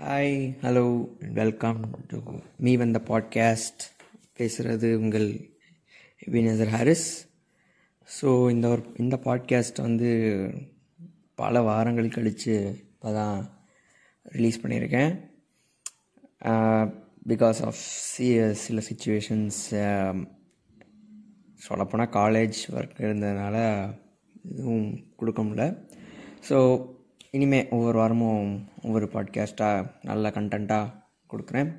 Hi hello welcome to me வந்த podcast பேசுகிறது உங்கள் வினேசர் ஹாரிஸ். ஸோ இந்த ஒரு இந்த பாட்காஸ்ட் வந்து பல வாரங்கள் கழித்து இப்போ தான் ரிலீஸ் பண்ணியிருக்கேன் பிகாஸ் ஆஃப் சி சில சுச்சுவேஷன்ஸ் சொல்லப்போனால் காலேஜ் ஒர்க் இருந்ததுனால எதுவும் கொடுக்க முடில ஸோ இனிமேல் ஒவ்வொரு வாரமும் ஒவ்வொரு பாட்காஸ்ட்டாக நல்ல கண்டென்ட்டாக கொடுக்குறேன்.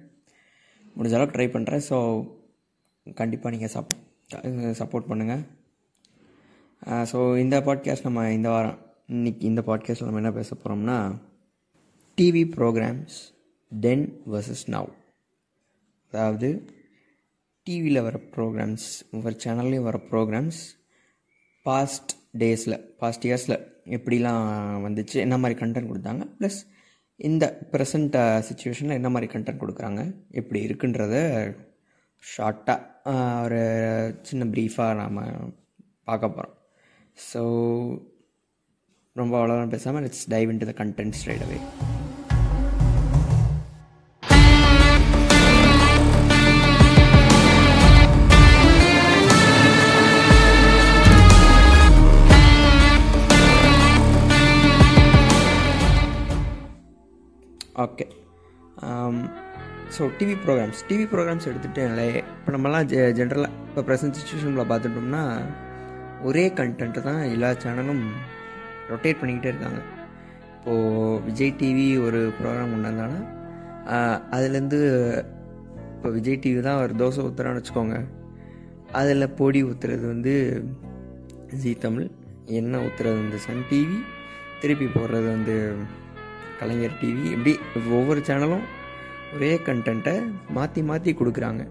முடிஞ்ச அளவுக்கு ட்ரை பண்ணுறேன் ஸோ கண்டிப்பாக நீங்கள் சப் சப்போர்ட் பண்ணுங்கள் ஸோ இந்த பாட்காஸ்ட் நம்ம இந்த வாரம் இன்னைக்கு இந்த பாட்காஸ்ட்டில் நம்ம என்ன பேச போகிறோம்னா TV programs then versus now அதாவது டிவியில் வர ப்ரோக்ராம்ஸ் ஒவ்வொரு சேனல்லையும் வர ப்ரோக்ராம்ஸ் பாஸ்ட் டேஸில் பாஸ்ட் இயர்ஸில் எப்படிலாம் வந்துச்சு என்ன மாதிரி கண்டென்ட் கொடுத்தாங்க ப்ளஸ் இந்த ப்ரெசண்ட் சுச்சுவேஷனில் என்ன மாதிரி கண்டென்ட் கொடுக்குறாங்க எப்படி இருக்குன்றத ஷார்ட்டாக ஒரு சின்ன ப்ரீஃபாக நாம் பார்க்க போகிறோம் ஸோ ரொம்ப அவ்வளோவா பேசாமல் it's dive into the content straight away okay so TV programs TV programs எடுத்துகிட்டே இப்போ நம்மலாம் ஜெ ஜென்ரலாக இப்போ ப்ரெசன்ட் சுச்சுவேஷனில் பார்த்துட்டோம்னா ஒரே கண்டென்ட்டு தான் எல்லா சேனலும் ரொட்டேட் பண்ணிக்கிட்டே இருக்காங்க. இப்போது விஜய் டிவி ஒரு ப்ரோக்ராம் கொண்டு வந்தாங்கன்னா அதுலேருந்து இப்போ விஜய் டிவி தான் ஒரு தோசை ஊற்றுறான்னு வச்சுக்கோங்க. அதில் பொடி ஊற்றுறது வந்து ஜி தமிழ் எண்ணெய் ஊற்றுறது வந்து சன் டிவி திருப்பி போடுறது வந்து கலைஞர் டிவி இப்படி ஒவ்வொரு சேனலும் ஒரே கண்டென்ட்டை மாற்றி மாற்றி கொடுக்குறாங்க.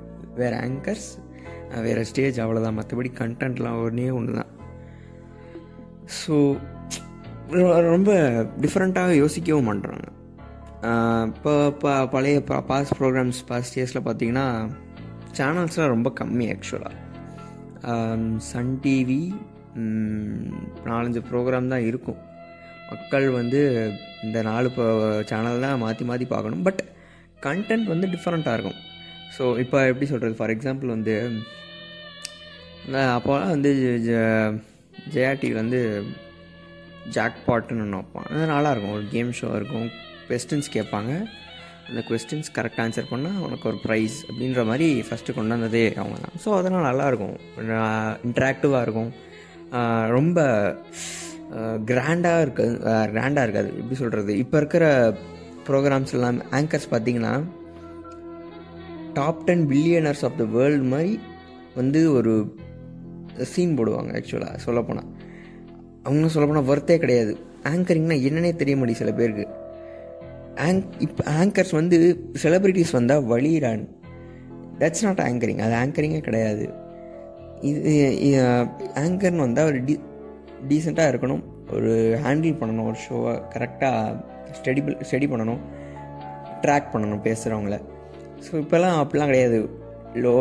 வேறு ஆங்கர்ஸ் வேறு ஸ்டேஜ் அவ்வளோதான் மற்றபடி கண்டென்ட்லாம் ஒன்றே ஒன்று தான் ஸோ ரொம்ப டிஃப்ரெண்ட்டாக யோசிக்கவும் பண்ணுறாங்க இப்போ இப்போ பழைய பாஸ்ட் ப்ரோக்ராம்ஸ் பாஸ்ட் இயர்ஸில் பார்த்தீங்கன்னா சேனல்ஸ்லாம் ரொம்ப கம்மி ஆக்சுவலாக சன் டிவி நாலஞ்சு ப்ரோக்ராம் தான் இருக்கும். மக்கள் வந்து இந்த நாலு சேனல் தான் மாற்றி மாற்றி பார்க்கணும். பட் கண்டென்ட் வந்து டிஃப்ரெண்ட்டாக இருக்கும். ஸோ இப்போ எப்படி சொல்கிறது ஃபார் எக்ஸாம்பிள் வந்து அப்போலாம் வந்து ஜெயா டிவி வந்து ஜாக் பாட்டுன்னு ஒன்று வைப்பான். அது நல்லாயிருக்கும் ஒரு கேம் ஷோ இருக்கும். கொஸ்டின்ஸ் கேட்பாங்க. அந்த கொஸ்டின்ஸ் கரெக்ட் ஆன்சர் பண்ணால் உனக்கு ஒரு ப்ரைஸ் அப்படின்ற மாதிரி ஃபஸ்ட்டு கொண்டு வந்ததே அவங்க தான். ஸோ அதெல்லாம் நல்லாயிருக்கும் இன்ட்ராக்டிவாக இருக்கும். ரொம்ப கிராண்டாக இருக்காது கிராண்டாக இருக்காது. எப்படி சொல்கிறது இப்போ இருக்கிற ப்ரோக்ராம்ஸ் எல்லாம் ஆங்கர்ஸ் பார்த்தீங்கன்னா top ten billionaires of the world மாதிரி வந்து ஒரு சீன் போடுவாங்க ஆக்சுவலாக சொல்லப்போனால் அவங்க சொல்லப்போனால் ஒர்த்தே கிடையாது. ஆங்கரிங்னா என்னன்னே தெரிய முடியும் சில பேருக்கு. ஆங்க் இப்போ ஆங்கர்ஸ் வந்து செலிப்ரிட்டிஸ் வந்தால் வழியிறான் தட்ஸ் நாட் ஆங்கரிங் அது ஆங்கரிங்கே கிடையாது. இது ஆங்கர்னு வந்தால் ஒரு டி டீசெண்டாக இருக்கணும். ஒரு ஹேண்டில் பண்ணணும் ஒரு ஷோவை கரெக்டாக ஸ்டடி ஸ்டடி பண்ணணும். ட்ராக் பண்ணணும் பேசுகிறவங்கள ஸோ இப்போல்லாம் அப்படிலாம் கிடையாது. லோ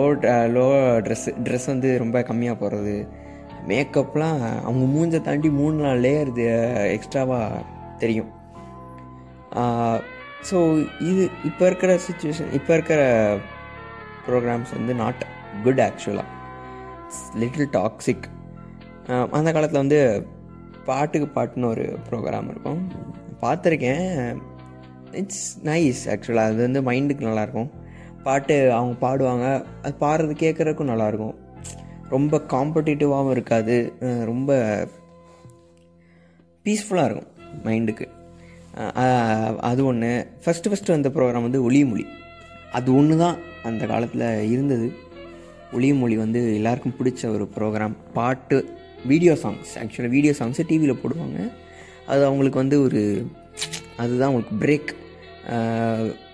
லோ ட்ரெஸ் ட்ரெஸ் வந்து ரொம்ப கம்மியாக போடுறது மேக்கப்லாம் அவங்க மூஞ்சை தாண்டி மூணு நாள் லேயர் எக்ஸ்ட்ராவாக தெரியும். ஸோ இது இப்போ இருக்கிற சுச்சுவேஷன் இப்போ இருக்கிற ப்ரோக்ராம்ஸ் வந்து நாட் குட் ஆக்சுவலாக லிட்டில் டாக்ஸிக் அந்த காலத்தில் வந்து பாட்டுக்கு பாட்டுன்னு ஒரு ப்ரோக்ராம் இருக்கும். பார்த்துருக்கேன். இட்ஸ் நைஸ் ஆக்சுவலாக அது வந்து மைண்டுக்கு நல்லாயிருக்கும். பாட்டு அவங்க பாடுவாங்க. அது பாடுறது கேட்குறதுக்கும் நல்லாயிருக்கும். ரொம்ப காம்படிட்டிவாகவும் இருக்காது. ரொம்ப பீஸ்ஃபுல்லாக இருக்கும் மைண்டுக்கு அது ஒன்று ஃபஸ்ட்டு ஃபஸ்ட்டு வந்த ப்ரோக்ராம் வந்து ஒளிமொழி. அது ஒன்று தான் அந்த காலத்தில் இருந்தது. ஒளிமொழி வந்து எல்லாருக்கும் பிடிச்ச ஒரு ப்ரோக்ராம் பாட்டு வீடியோ சாங்ஸ் ஆக்சுவலாக வீடியோ சாங்ஸை டிவியில் போடுவாங்க. அது அவங்களுக்கு வந்து ஒரு அதுதான் அவங்களுக்கு பிரேக்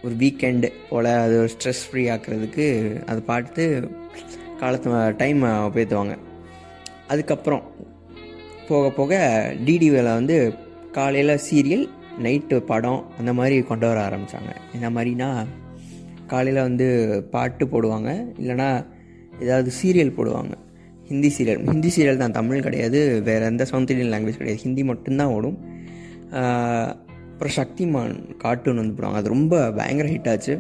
ஒரு வீக்கெண்டு போல் அது ஒரு ஸ்ட்ரெஸ் ஃப்ரீ ஆக்கிறதுக்கு அதை பார்த்து காலத்து டைம் பேத்துவாங்க அதுக்கப்புறம் போக போக டிடிவியில் வந்து காலையில் சீரியல் நைட்டு படம் அந்த மாதிரி கொண்டு வர ஆரம்பித்தாங்க இந்த மாதிரினா காலையில் வந்து பாட்டு போடுவாங்க. இல்லைனா ஏதாவது சீரியல் போடுவாங்க. ஹிந்தி சீரியல். ஹிந்தி சீரியல் தான் தமிழ் கிடையாது வேறு எந்த சவுத் இண்டியன் லாங்குவேஜ் கிடையாது. ஹிந்தி மட்டும்தான் ஓடும். அப்புறம் சக்திமான் கார்ட்டூன் வந்து போடுவாங்க. அது ரொம்ப பயங்கர ஹிட் ஆச்சு.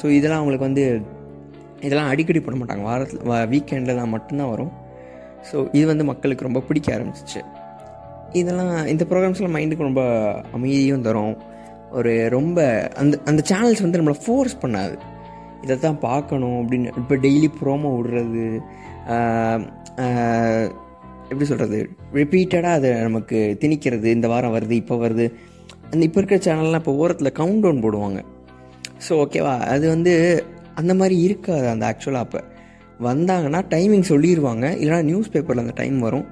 ஸோ இதெல்லாம் அவங்களுக்கு வந்து இதெல்லாம் அடிக்கடி போட மாட்டாங்க. வாரத்தில் வீக்கெண்டில் தான் மட்டும்தான் வரும். ஸோ இது வந்து மக்களுக்கு ரொம்ப பிடிக்க ஆரம்பிச்சிச்சு. இதெல்லாம் இந்த ப்ரோக்ராம்ஸ்லாம் மைண்டுக்கு ரொம்ப அமைதியும் தரும். ஒரு ரொம்ப அந்த அந்த சேனல்ஸ் வந்து நம்மளை ஃபோர்ஸ் பண்ணாது. இதை தான் பார்க்கணும் அப்படின்னு. இப்போ டெய்லி ப்ரோமோ விடுறது எப்படி சொல்கிறது ரிப்பீட்டடாக அதை நமக்கு திணிக்கிறது இந்த வாரம் வருது இப்போ வருது. அந்த இப்போ இருக்கிற சேனல்லாம் இப்போ ஓரத்தில் கவுண்ட் டவுன் போடுவாங்க ஸோ ஓகேவா அது வந்து அந்த மாதிரி இருக்காது அந்த ஆக்சுவலாக அப்போ. வந்தாங்கன்னா டைமிங் சொல்லிடுவாங்க இல்லைனா நியூஸ் பேப்பரில் அந்த டைம் வரும்.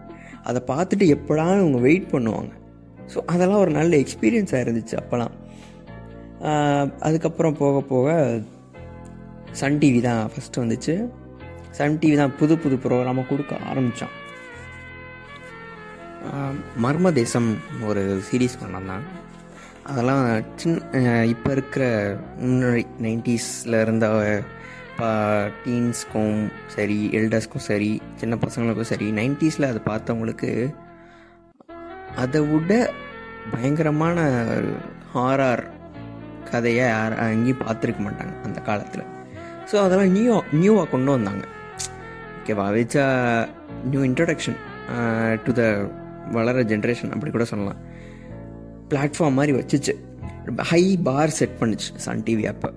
அதை பார்த்துட்டு எப்படா அவங்க வெயிட் பண்ணுவாங்க. ஸோ அதெல்லாம் ஒரு நல்ல எக்ஸ்பீரியன்ஸாக இருந்துச்சு அப்போல்லாம். அதுக்கப்புறம் போக போக சன் டிவி தான் ஃபஸ்ட்டு வந்துச்சு. சன் டிவி தான் புது புது ப்ரோக்ராமாக கொடுக்க ஆரம்பித்தான் மர்ம தேசம் ஒரு சீரீஸ் கொண்டாந்தான் அதெல்லாம் சின்ன இப்போ இருக்கிற முன்னாடி நைன்டிஸில் இருந்த இப்போ டீன்ஸ்க்கும் சரி எல்டர்ஸ்க்கும் சரி சின்ன பசங்களுக்கும் சரி நைன்டிஸில் அதை பார்த்தவங்களுக்கு அதை விட பயங்கரமான ஒரு ஹாரர் கதையை யார் எங்கேயும் பார்த்துருக்க மாட்டாங்க அந்த காலத்தில். ஸோ அதெல்லாம் நியூ நியூவாக கொண்டு வந்தாங்க. ஓகேவா which new introduction to the வளர ஜென்ரேஷன் அப்படி கூட சொல்லலாம். பிளாட்ஃபார்ம் மாதிரி வச்சுச்சு. ஹை பார் செட் பண்ணுச்சு சன் டிவி அப்போ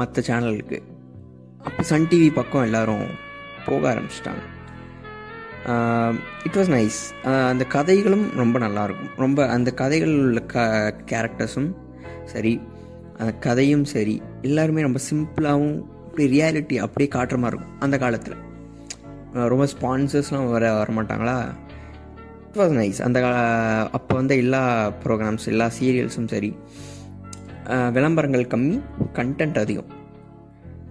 மற்ற சேனலுக்கு அப்போ சன் டிவி பக்கம் எல்லோரும் போக ஆரம்பிச்சிட்டாங்க. It um, was nice uh, அந்த கதைகளும் ரொம்ப நல்லாயிருக்கும் ரொம்ப அந்த கதைகள் உள்ள க கேரக்டர்ஸும் சரி அந்த கதையும் சரி எல்லாருமே ரொம்ப சிம்பிளாகவும் அப்படியே ரியாலிட்டி அப்படியே காட்டுற மாதிரி இருக்கும் அந்த காலத்தில். ரொம்ப ஸ்பான்சர்ஸ்லாம் வர வரமாட்டாங்களா இட் வாஸ் நைஸ் அந்த கா- அப்போ வந்து எல்லா ப்ரோக்ராம்ஸ் எல்லா சீரியல்ஸும் சரி. விளம்பரங்கள் கம்மி கண்டென்ட் அதிகம்.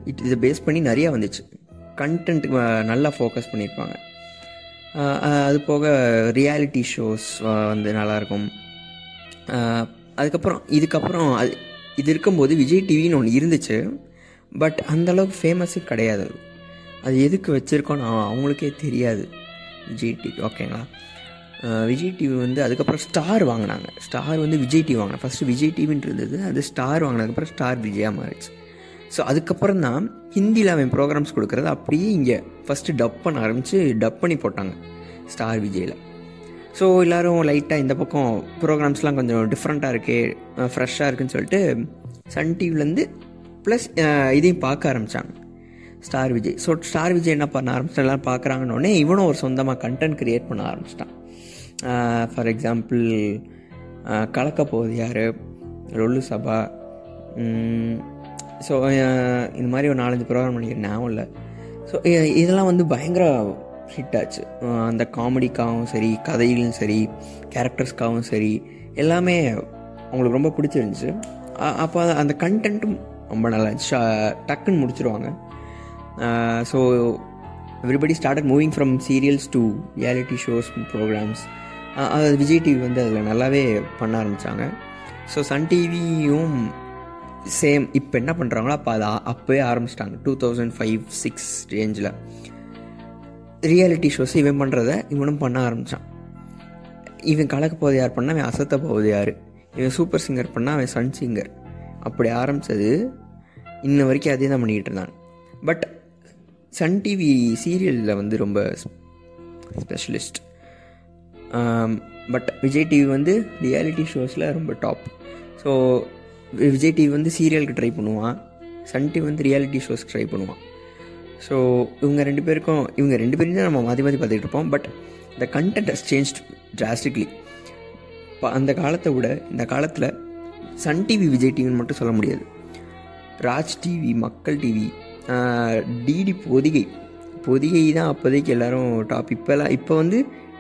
இட் இதை பேஸ் பண்ணி நிறையா வந்துச்சு. கண்டென்ட் நல்லா ஃபோக்கஸ் பண்ணியிருப்பாங்க. அது போக ரியாலிட்டி ஷோஸ் வந்து நல்லாயிருக்கும் அதுக்கப்புறம் இதுக்கப்புறம் அது இது இருக்கும்போது விஜய் டிவின்னு ஒன்று இருந்துச்சு பட் அந்தளவுக்கு ஃபேமஸு கிடையாது. அது அது எதுக்கு வச்சுருக்கோன்னு அவங்களுக்கே தெரியாது. விஜய் டிவி ஓகேங்களா விஜய் டிவி வந்து அதுக்கப்புறம் ஸ்டார் வாங்கினாங்க. ஸ்டார் வந்து விஜய் டிவி வாங்கினா ஃபஸ்ட்டு விஜய் டிவின்னு இருந்தது அது ஸ்டார் வாங்கினதுக்கப்புறம் ஸ்டார் விஜயா மாறிச்சு ஸோ அதுக்கப்புறம் தான் ஹிந்தியில் அவன் ப்ரோக்ராம்ஸ் கொடுக்குறது அப்படியே இங்கே ஃபஸ்ட்டு டப் பண்ண ஆரம்பித்து டப் பண்ணி போட்டாங்க ஸ்டார் விஜயில். ஸோ எல்லோரும் லைட்டாக இந்த பக்கம் ப்ரோக்ராம்ஸ்லாம் கொஞ்சம் டிஃப்ரெண்ட்டாக இருக்குது ஃப்ரெஷ்ஷாக இருக்குன்னு சொல்லிட்டு சன் டிவிலேருந்து ப்ளஸ் இதையும் பார்க்க ஆரம்பித்தாங்க Star Vijay so Star Vijay என்ன பண்ண ஆரம்பிச்சிட்டா எல்லாம் பார்க்குறாங்கன்னொடனே இவனும் ஒரு சொந்தமாக கண்டென்ட் க்ரியேட் பண்ண ஆரம்பிச்சிட்டான். ஃபார் எக்ஸாம்பிள் கலக்க போகுது யார்? ரொல்லு சபா. ஸோ இந்த மாதிரி ஒரு நாலஞ்சு ப்ரோக்ராம் பண்ணிக்கிறேன் ஞாபகம் இல்லை. ஸோ இதெல்லாம் வந்து பயங்கர ஹிட் ஆச்சு. அந்த காமெடிக்காகவும் சரி கதையிலும் சரி கேரக்டர்ஸ்க்காகவும் சரி எல்லாமே அவங்களுக்கு ரொம்ப பிடிச்சிருந்துச்சு. அப்போ அந்த கண்டென்ட்டும் ரொம்ப நல்லா இருந்துச்சு. டக்குன்னு முடிச்சிருவாங்க. So everybody started moving from serials to reality shows programs அது விஜய் டிவி வந்து அதில் நல்லாவே பண்ண ஆரம்பித்தாங்க ஸோ சன் டிவியும் சேம் இப்போ என்ன பண்ணுறாங்களோ அப்போ அதை அப்போவே ஆரம்பிச்சிட்டாங்க. டூ தௌசண்ட் ஃபைவ் சிக்ஸ் ரேஞ்சில் ரியாலிட்டி ஷோஸ் இவன் பண்ணுறத இவனும் பண்ண ஆரம்பித்தான் இவன் கலக்க போவது யார் பண்ணால் அவன் அசத்த போவது யார்? இவன் சூப்பர் சிங்கர் பண்ணால் அவன் சன் சிங்கர் அப்படி ஆரம்பித்தது இன்ன வரைக்கும் அதே தான் பண்ணிக்கிட்டு இருந்தான். பட் சன் டிவி சீரியலில் வந்து ரொம்ப ஸ்பெஷலிஸ்ட் பட் விஜய் டிவி வந்து ரியாலிட்டி ஷோஸில் ரொம்ப டாப் ஸோ விஜய் டிவி வந்து சீரியலுக்கு ட்ரை பண்ணுவான். சன் டிவி வந்து ரியாலிட்டி ஷோஸ்க்கு ட்ரை பண்ணுவான். ஸோ இவங்க ரெண்டு பேருக்கும் இவங்க ரெண்டு பேரும் தான் நம்ம மாற்றி மாற்றி பார்த்துக்கிட்டு இருப்போம். But the content has change drastically இப்போ அந்த காலத்தை விட இந்த காலத்தில் சன் டிவி விஜய் டிவின்னு மட்டும் சொல்ல முடியாது. Raj TV Makkal TV DD Podhigai Podhigai தான் அப்போதைக்கு எல்லோரும் டாப் இப்போலாம் இப்போ வந்து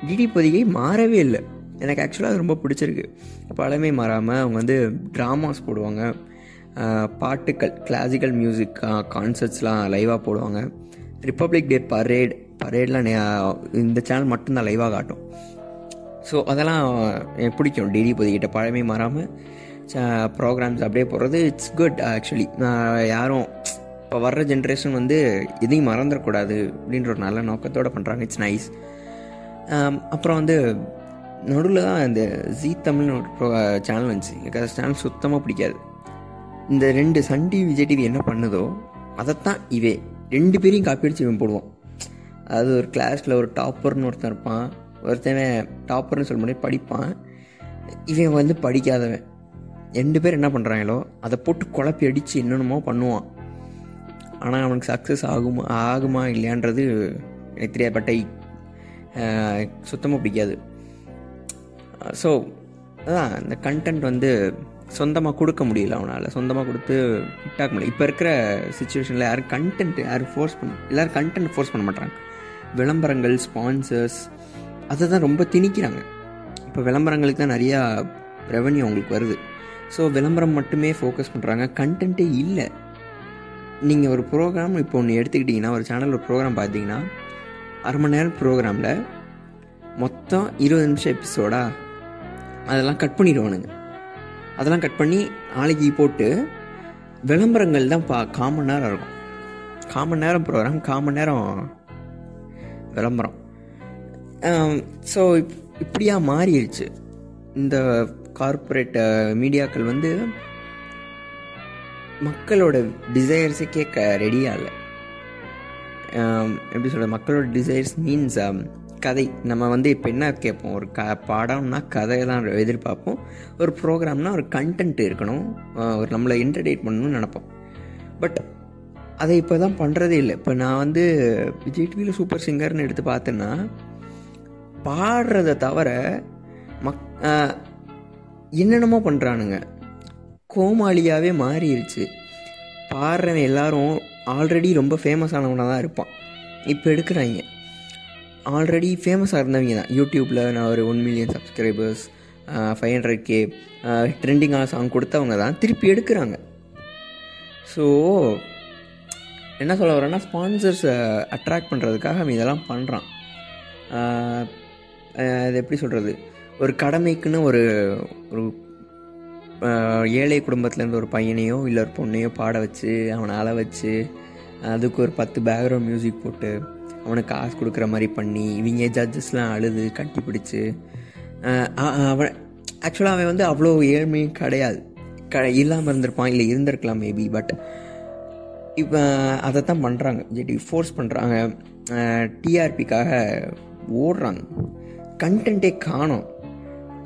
டிடி பொதிகை மாறவே இல்லை. எனக்கு ஆக்சுவலாக அது ரொம்ப பிடிச்சிருக்கு. பழமை மாறாமல் அவங்க வந்து ட்ராமாஸ் போடுவாங்க. பாட்டுக்கள் கிளாசிக்கல் மியூசிக் கான்சர்ட்ஸ்லாம் லைவாக போடுவாங்க. ரிப்பப்ளிக் டே பரேட் பரேட்லாம் இந்த சேனல் மட்டும்தான் லைவாக காட்டும். ஸோ அதெல்லாம் எனக்கு பிடிக்கும். டிடி பொதிக்கிட்ட பழமை மாறாமல் ப்ரோக்ராம்ஸ் அப்படியே போடுறது இட்ஸ் குட் ஆக்சுவலி யாரும் இப்போ வர்ற ஜென்ரேஷன் வந்து எதையும் மறந்துடக்கூடாது அப்படின்ற ஒரு நல்ல நோக்கத்தோடு பண்ணுறாங்க இட்ஸ் நைஸ் அப்புறம் வந்து நடுவில் தான் இந்த ஜீ தமிழ்னு ஒரு ப்ரோ சேனல் வந்துச்சு. எனக்கு அந்த சேனல் சுத்தமாக பிடிக்காது. இந்த ரெண்டு சன் டிவி விஜய் டிவி என்ன பண்ணுதோ அதைத்தான் இவே. ரெண்டு பேரையும் காப்பி அடிச்சு இவன் போடுவான். அதாவது ஒரு கிளாஸில் ஒரு டாப்பர்னு ஒருத்தன் இருப்பான். ஒருத்தவன் டாப்பர்னு சொல்ல முடியாது படிப்பான். இவன் வந்து படிக்காதவன். ரெண்டு பேர் என்ன பண்ணுறாங்களோ அதை போட்டு குழப்பி அடித்து என்னென்னமோ பண்ணுவான். ஆனால் அவனுக்கு சக்ஸஸ் ஆகுமா ஆகுமா இல்லையான்றது எனக்கு தெரியாது. பட் சுத்தமாக பிடிக்காது. ஸோ அதான் இந்த கண்டென்ட் வந்து சொந்தமாக கொடுக்க முடியல அவனால். சொந்தமாக கொடுத்து விட்டாக்க முடியல. இப்போ இருக்கிற சுச்சுவேஷனில் யாரும் கண்டென்ட் யாரும் ஃபோர்ஸ் பண்ண எல்லோரும் கண்டென்ட் ஃபோர்ஸ் பண்ண மாட்டாங்க விளம்பரங்கள் ஸ்பான்சர்ஸ் அதை தான் ரொம்ப திணிக்கிறாங்க. இப்போ விளம்பரங்களுக்கு தான் நிறையா ரெவன்யூ அவங்களுக்கு வருது. ஸோ விளம்பரம் மட்டுமே ஃபோக்கஸ் பண்ணுறாங்க கண்டென்ட்டே இல்லை. நீங்கள் ஒரு ப்ரோக்ராம் இப்போ ஒன்று எடுத்துக்கிட்டிங்கன்னா ஒரு சேனல் ஒரு ப்ரோக்ராம் பார்த்தீங்கன்னா அரை மணி நேரம் ப்ரோக்ராமில் மொத்தம் இருபது நிமிஷம் எபிசோடா அதெல்லாம் கட் பண்ணிடுவானுங்க. அதெல்லாம் கட் பண்ணி நாளைக்கு போட்டு விளம்பரங்கள் தான் பா காமன் நேரம் இருக்கும். காமன் நேரம் ப்ரோக்ராம் காமன் நேரம் விளம்பரம். ஸோ இப்படியா மாறிடுச்சு. இந்த கார்ப்பரேட் மீடியாக்கள் வந்து மக்களோட டிசையர்ஸை கேட்க ரெடியாக இல்லை. எப்படி சொல்கிறது மக்களோட டிசைர்ஸ் மீன்ஸ் கதை. நம்ம வந்து இப்போ என்ன கேட்போம்? ஒரு க பாடம்னா கதையை தான் எதிர்பார்ப்போம். ஒரு ப்ரோக்ராம்னா ஒரு கண்டென்ட் இருக்கணும். ஒரு நம்மளை என்டர்டெயின் பண்ணணும்னு நினப்போம். பட் அதை இப்போ தான் பண்ணுறதே இல்லை. இப்போ நான் வந்து விஜய் டிவியில் சூப்பர் சிங்கர்னு எடுத்து பார்த்தேன்னா பாடுறதை தவிர மக் என்னென்னமோ பண்ணுறானுங்க கோமாளியாகவே மாறிடுச்சு பாடுறவன் எல்லாரும் ஆல்ரெடி ரொம்ப ஃபேமஸ் ஆனவனாக தான் இருப்பான். இப்போ எடுக்கிறாங்க. ஆல்ரெடி ஃபேமஸாக இருந்தவங்க தான். யூடியூப்பில் நான் ஒரு one million subscribers five hundred K ட்ரெண்டிங்கான சாங் கொடுத்தவங்க தான் திருப்பி எடுக்கிறாங்க. ஸோ என்ன சொல்ல வரேன்னா ஸ்பான்சர்ஸை அட்ராக்ட் பண்ணுறதுக்காக அவன் இதெல்லாம் பண்ணுறான் அது எப்படி சொல்கிறது ஒரு கடமைக்குன்னு ஒரு ஒரு ஏழை குடும்பத்துலேருந்து ஒரு பையனையோ இல்லை ஒரு பொண்ணையோ பாட வச்சு அவனை அள வச்சு அதுக்கு ஒரு பத்து பேக்ரவுண்ட் மியூசிக் போட்டு அவனுக்கு காசு கொடுக்குற மாதிரி பண்ணி இவங்க ஜட்ஜஸ்லாம் அழுது கட்டி பிடிச்சி. அவன் ஆக்சுவலாக அவன் வந்து அவ்வளோ ஏழ்மையும் கிடையாது. க இல்லாமல் இருந்திருப்பான் இல்லை இருந்திருக்கலாம் மேபி பட் இப்போ அதை தான் பண்ணுறாங்க ஜெடி ஃபோர்ஸ் பண்ணுறாங்க டிஆர்பிக்காக ஓடுறாங்க. கண்டென்ட்டே காணும்.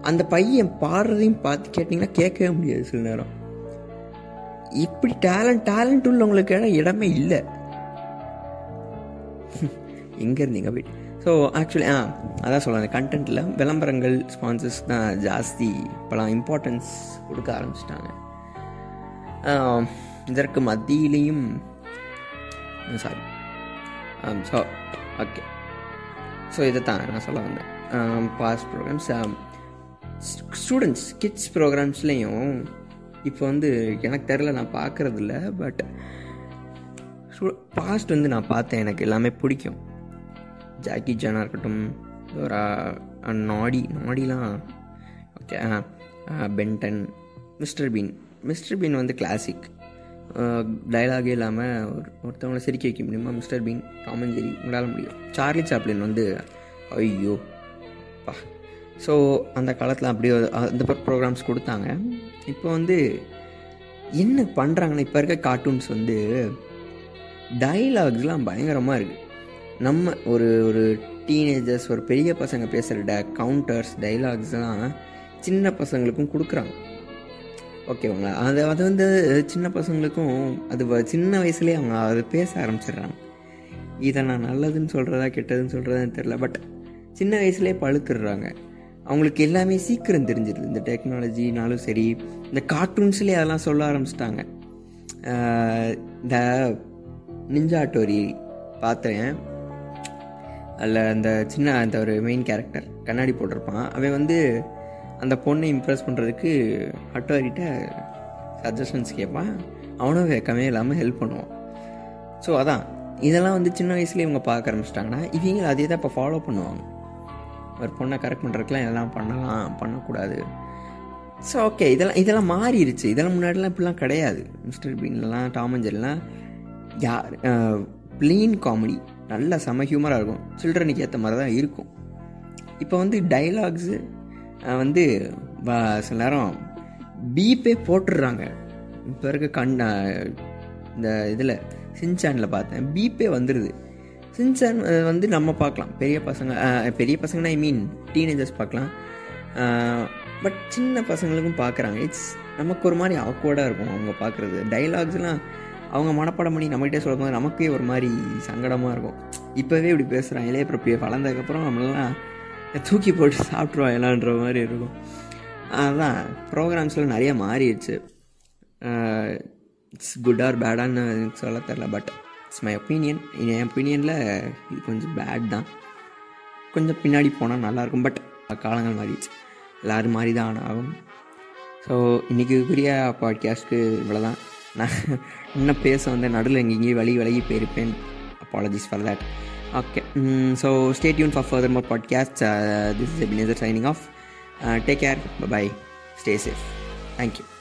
அந்த பையன் பாடுறதையும் பார்த்து கேட்டிங்கன்னா கேட்கவே முடியாது சில நேரம். இப்படி டேலண்ட் டேலண்ட் உள்ளவங்களுக்கு இடமே இல்லை. எங்கே இருந்தீங்க போயிட்டு ஸோ ஆக்சுவலி ஆ அதான் சொல்லுவாங்க கண்டென்ட்டில் விளம்பரங்கள் ஸ்பான்சர்ஸ் தான் ஜாஸ்தி இப்போலாம் இம்பார்ட்டன்ஸ் கொடுக்க ஆரம்பிச்சிட்டாங்க. இதற்கு மத்தியிலையும் சாரி ஸோ ஓகே ஸோ இதை தான் நான் சொல்ல வந்தேன். பாஸ் ப்ரோக்ராம்ஸ் ஸ்டூடெண்ட்ஸ் கிட்ஸ் ப்ரோக்ராம்ஸ்லேயும் இப்போ வந்து எனக்கு தெரில நான் பார்க்குறதில்ல பட் பாஸ்ட் வந்து நான் பார்த்தேன் எனக்கு எல்லாமே பிடிக்கும். ஜாக்கி ஜானாக இருக்கட்டும் ஒரு நாடி நாடிலாம் okay Ben 10 mister Bean. Mister Bean வந்து கிளாசிக் டைலாகே இல்லாமல் ஒரு ஒருத்தவங்களை சிரிக்க வைக்க முடியுமா? மிஸ்டர் பீன் காமன் ஜெரி உங்களால் முடியும். சார்லி சாப்ளின் வந்து ஐயோ பா. ஸோ அந்த காலத்தில் அப்படியே அந்த ப்ரோக்ராம்ஸ் கொடுத்தாங்க. இப்போ வந்து என்ன பண்ணுறாங்கன்னா இப்போ இருக்க கார்ட்டூன்ஸ் வந்து டைலாக்ஸ்லாம் பயங்கரமாக இருக்குது நம்ம ஒரு ஒரு டீனேஜர்ஸ் ஒரு பெரிய பசங்க பேசுகிற ட கவுண்டர்ஸ் டைலாக்ஸ்லாம் சின்ன பசங்களுக்கும் கொடுக்குறாங்க. ஓகேவாங்களா அது அது வந்து சின்ன பசங்களுக்கும் அது சின்ன வயசுலேயே அவங்க அதை பேச ஆரம்பிச்சிடுறாங்க. இதை நான் நல்லதுன்னு சொல்கிறதா கெட்டதுன்னு சொல்கிறதான்னு தெரில பட் சின்ன வயசுலேயே பழுத்துடுறாங்க. அவங்களுக்கு எல்லாமே சீக்கிரம் தெரிஞ்சிருது. இந்த டெக்னாலஜினாலும் சரி இந்த கார்ட்டூன்ஸ்லேயே அதெல்லாம் சொல்ல ஆரம்பிச்சிட்டாங்க. இந்த நிஞ்சாட்டோரி பார்த்தேன் அதில் அந்த சின்ன அந்த ஒரு மெயின் கேரக்டர் கண்ணாடி போட்டிருப்பான். அவன் வந்து அந்த பொண்ணை இம்ப்ரெஸ் பண்ணுறதுக்கு அட்டோரிட்ட சஜஷன்ஸ் கேட்பான் அவனும் வெக்கமே இல்லாமல் ஹெல்ப் பண்ணுவான். ஸோ அதான். இதெல்லாம் வந்து சின்ன வயசுலேயே இவங்க பார்க்க ஆரம்பிச்சிட்டாங்கன்னா இவங்க அதே தான் இப்போ ஃபாலோ பண்ணுவாங்க. ஒரு பொண்ணை கரெக்ட் பண்ணுறதுக்குலாம் இதெல்லாம் பண்ணலாம் பண்ணக்கூடாது. ஸோ ஓகே இதெல்லாம் இதெல்லாம் மாறிடுச்சு இதெல்லாம் முன்னாடிலாம் இப்படிலாம் கிடையாது. மிஸ்டர் பீன்லாம் டாமஞ்சர்லாம் யார் ப்ளீன் காமெடி நல்ல செம ஹியூமராக இருக்கும். சில்ட்ரனுக்கு ஏற்ற மாதிரி தான் இருக்கும். இப்போ வந்து டைலாக்ஸு வந்து வ- சில நேரம் பீப்பே போட்டுடுறாங்க. இப்போ இருக்க கண் இந்த இதில் சின்சானில் பார்த்தேன். பீப்பே வந்துடுது சின்சான் வந்து நம்ம பார்க்கலாம். பெரிய பசங்க பெரிய பசங்கன்னா ஐ மீன் டீனேஜர்ஸ் பார்க்கலாம். பட் சின்ன பசங்களுக்கும் பார்க்குறாங்க. இட்ஸ் நமக்கு ஒரு மாதிரி ஆக்வர்டாக இருக்கும் அவங்க பார்க்குறது. டைலாக்ஸ்லாம் அவங்க மனப்பாடம் பண்ணி நம்மகிட்டே சொல்லும்போது நமக்கே ஒரு மாதிரி சங்கடமாக இருக்கும். இப்போவே இப்படி பேசுகிறான் இளைய பிரப்பியை வளர்ந்ததுக்கப்புறம் நம்மளெல்லாம் தூக்கி போட்டு சாப்பிட்ருவாங்களான்ற மாதிரி இருக்கும். அதுதான் ப்ரோக்ராம்ஸ்லாம் நிறைய மாறிடுச்சு. இட்ஸ் குட் ஆர் பேடான்னு எனக்கு சொல்ல தெரில பட் இட்ஸ் மை ஒப்பீனியன் என் ஒப்பீனியனில் இது கொஞ்சம் பேட் தான். கொஞ்சம் பின்னாடி போனால் நல்லாயிருக்கும் பட் காலங்கள் மாறிடுச்சு. எல்லோரும் மாறி தான் ஆகும் ஸோ இன்றைக்கி இன்றைக்கிக்குரிய பாட்காஸ்ட்டு இவ்வளோ தான் நான் இன்னும் பேச வந்து நடுவில் எங்கேயும் விலகி விலகி போயிருப்பேன் apologies for that okay so stay tuned for further more podcast this is Ebenezer signing off take care bye stay safe thank you